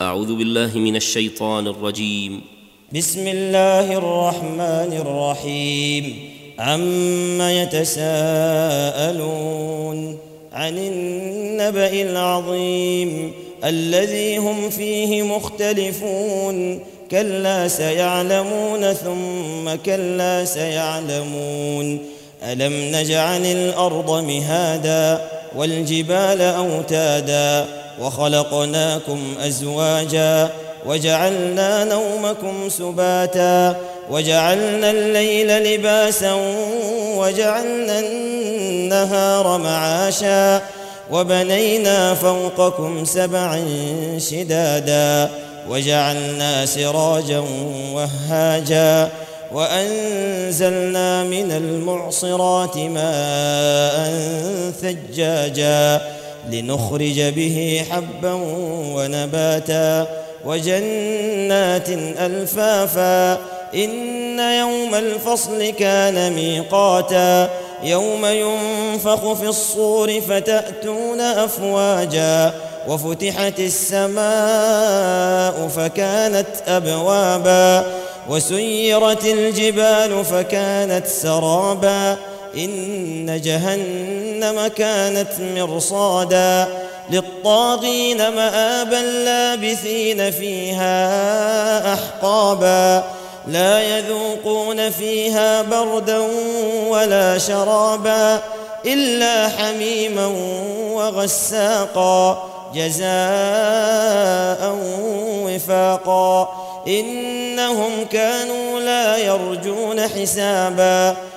أعوذ بالله من الشيطان الرجيم. بسم الله الرحمن الرحيم. عم يتساءلون عن النبا العظيم الذي هم فيه مختلفون كلا سيعلمون ثم كلا سيعلمون الم نجعل الأرض مهادا والجبال اوتادا وخلقناكم أزواجا وجعلنا نومكم سباتا وجعلنا الليل لباسا وجعلنا النهار معاشا وبنينا فوقكم سبعا شدادا وجعلنا سراجا وهاجا وأنزلنا من المعصرات ماء ثجاجا لنخرج به حبا ونباتا وجنات ألفافا إن يوم الفصل كان ميقاتا يوم ينفخ في الصور فتأتون أفواجا وفتحت السماء فكانت أبوابا وسيرت الجبال فكانت سرابا إن جهنم كانت مرصادا للطاغين مابا لابثين فيها أحقابا لا يذوقون فيها بردا ولا شرابا إلا حميما وغساقا جزاء وفاقا إنهم كانوا لا يرجون حسابا